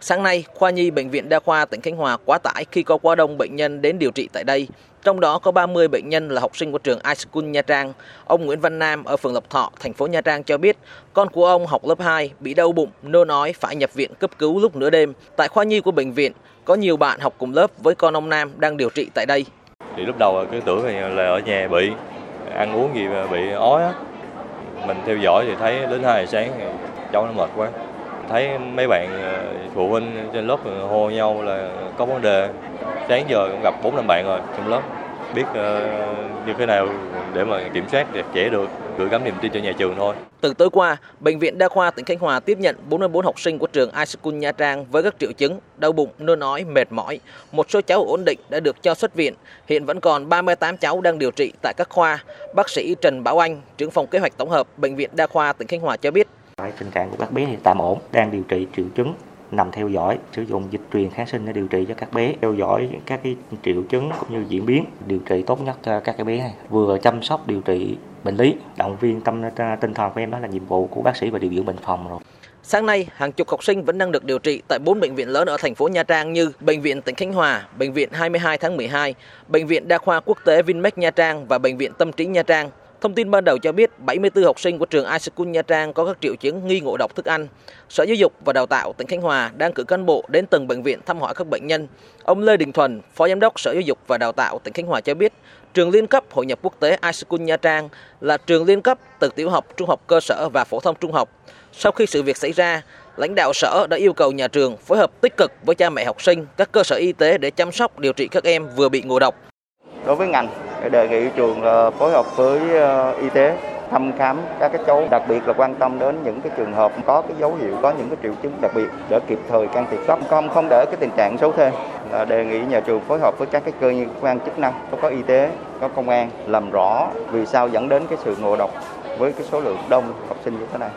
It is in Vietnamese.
Sáng nay, khoa nhi bệnh viện Đa khoa tỉnh Khánh Hòa quá tải khi có quá đông bệnh nhân đến điều trị tại đây. Trong đó có 30 bệnh nhân là học sinh của trường iSchool Nha Trang. Ông Nguyễn Văn Nam ở phường Lộc Thọ, thành phố Nha Trang cho biết, con của ông học lớp 2 bị đau bụng, nôn ói phải nhập viện cấp cứu lúc nửa đêm. Tại khoa nhi của bệnh viện, có nhiều bạn học cùng lớp với con ông Nam đang điều trị tại đây. Thì lúc đầu cứ tưởng là ở nhà bị ăn uống gì mà bị ói á. Mình theo dõi thì thấy đến 2 giờ sáng cháu nó mệt quá thấy mấy bạn ờ, phụ huynh trên lớp hô nhau là có vấn đề sáng giờ cũng gặp bốn năm bạn rồi trong lớp biết ờ, như thế nào để mà kiểm soát chặt chẽ được gửi gắm niềm tin cho nhà trường thôi. Từ tối qua, bệnh viện Đa khoa tỉnh Khánh Hòa tiếp nhận 44 học sinh của trường iSchool Nha Trang với các triệu chứng đau bụng, nôn ói, mệt mỏi. Một số cháu ổn định đã được cho xuất viện. Hiện vẫn còn 38 cháu đang điều trị tại các khoa. Bác sĩ Trần Bảo Anh, trưởng phòng kế hoạch tổng hợp bệnh viện Đa khoa tỉnh Khánh Hòa cho biết Tình trạng của các bé thì tạm ổn, đang điều trị triệu chứng nằm theo dõi sử dụng dịch truyền kháng sinh để điều trị cho các bé theo dõi các cái triệu chứng cũng như diễn biến điều trị tốt nhất cho các cái bé này vừa chăm sóc điều trị bệnh lý động viên tâm tinh thần của em đó là nhiệm vụ của bác sĩ và điều dưỡng bệnh phòng rồi Sáng nay, hàng chục học sinh vẫn đang được điều trị tại bốn bệnh viện lớn ở thành phố Nha Trang như Bệnh viện tỉnh Khánh Hòa, Bệnh viện 22 tháng 12, Bệnh viện Đa khoa Quốc tế Vinmec Nha Trang và Bệnh viện Tâm trí Nha Trang. Thông tin ban đầu cho biết 74 học sinh của trường iSchool Nha Trang có các triệu chứng nghi ngộ độc thức ăn. Sở Giáo dục và Đào tạo tỉnh Khánh Hòa đang cử cán bộ đến từng bệnh viện thăm hỏi các bệnh nhân. Ông Lê Đình Thuần, Phó Giám đốc Sở Giáo dục và Đào tạo tỉnh Khánh Hòa cho biết, trường liên cấp hội nhập quốc tế iSchool Nha Trang là trường liên cấp từ tiểu học, trung học cơ sở và phổ thông trung học. Sau khi sự việc xảy ra, lãnh đạo sở đã yêu cầu nhà trường phối hợp tích cực với cha mẹ học sinh, các cơ sở y tế để chăm sóc điều trị các em vừa bị ngộ độc. Đối với ngành đề nghị trường phối hợp với ờ, y tế thăm khám các cái cháu. Đặc biệt là quan tâm đến những cái trường hợp có cái dấu hiệu, có những cái triệu chứng đặc biệt để kịp thời can thiệp. Cấp không không để cái tình trạng xấu thêm. Là đề nghị nhà trường phối hợp với các cái cơ quan chức năng có y tế, có công an làm rõ vì sao dẫn đến cái sự ngộ độc với cái số lượng đông học sinh như thế này.